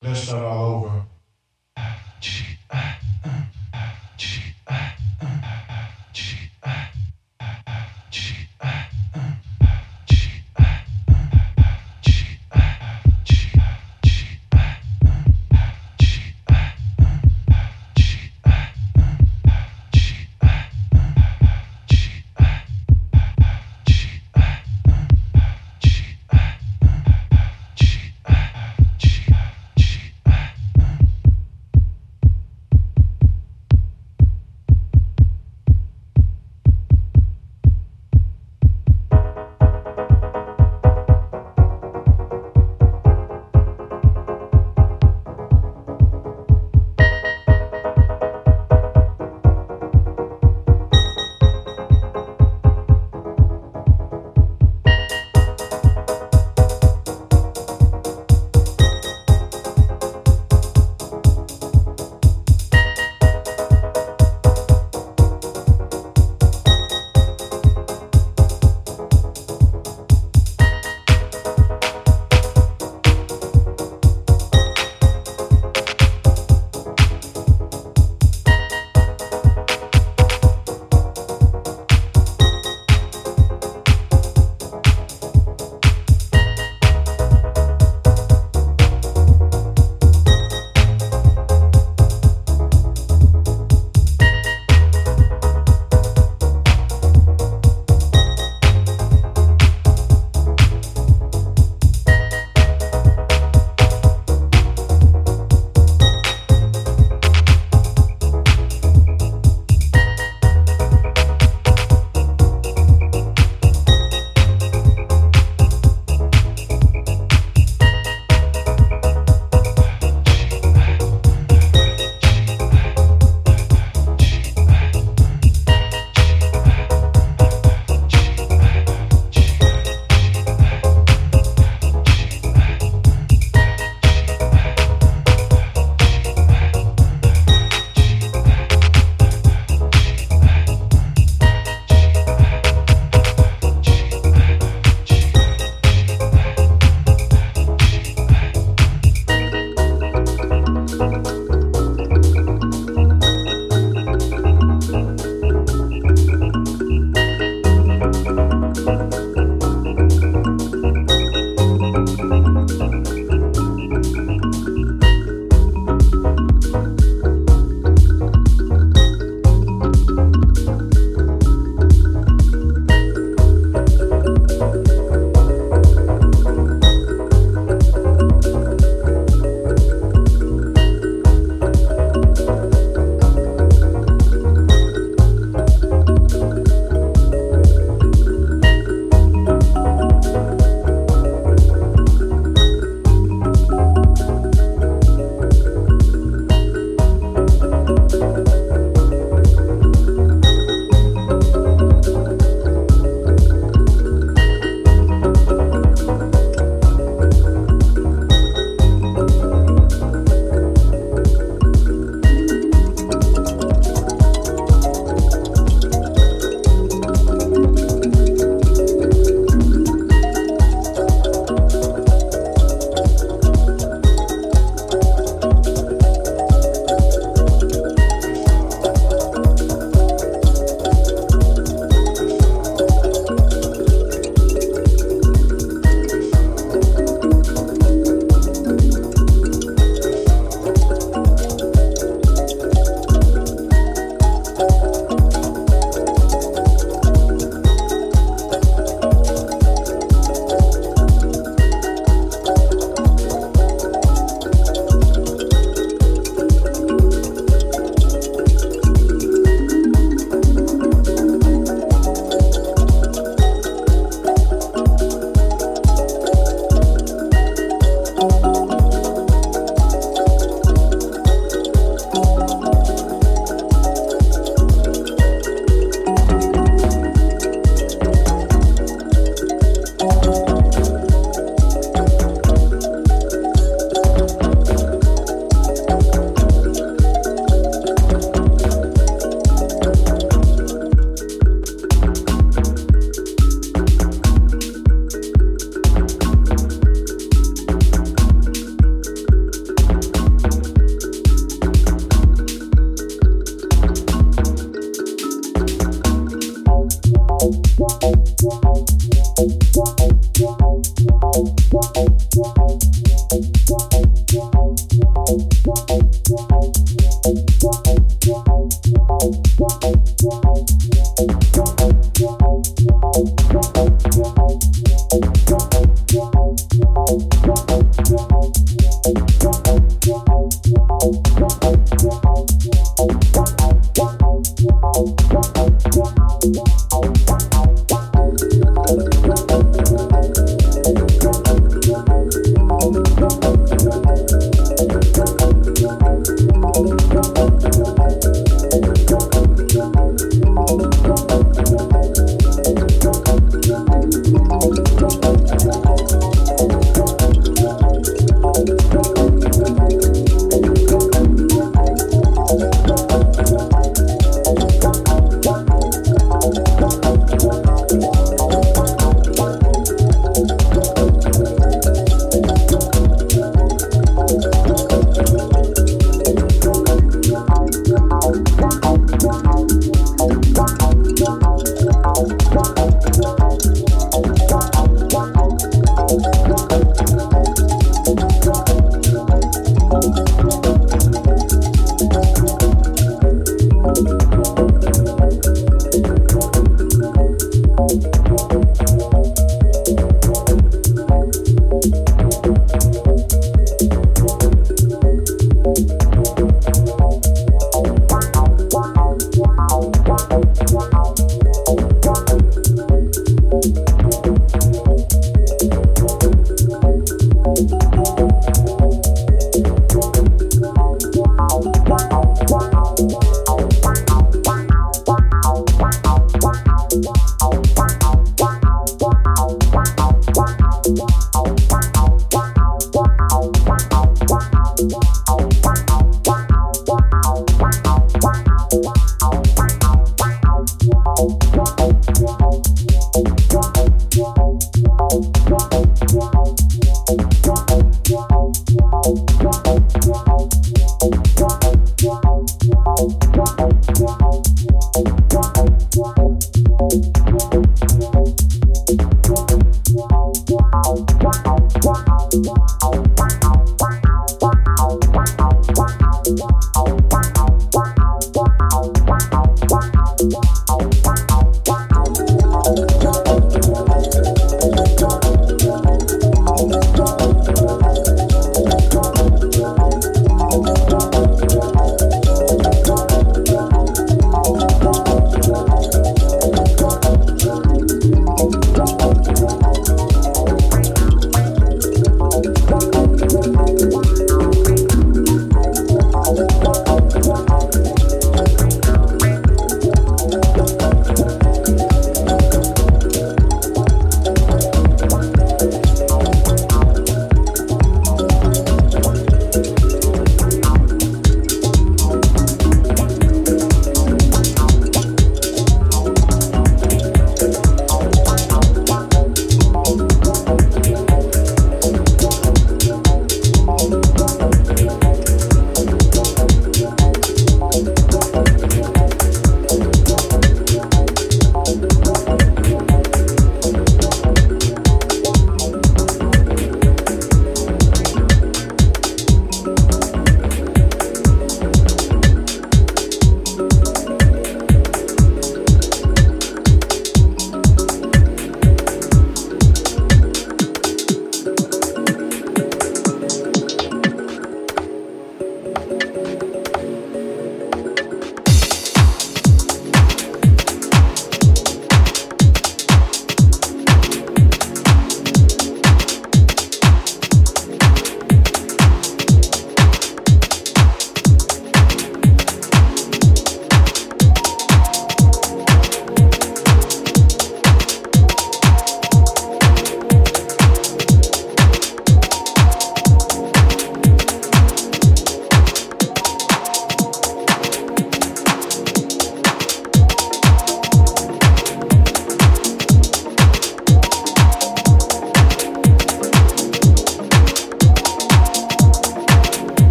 Let's start all over.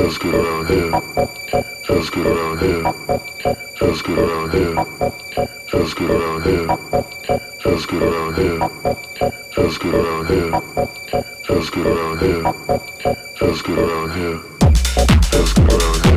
Feels good around here. Feels good around here. Feels good around here. Feels good around here. Feels good around here. Feels good around here. Feels good around here. Feels good around here. Feels good around here.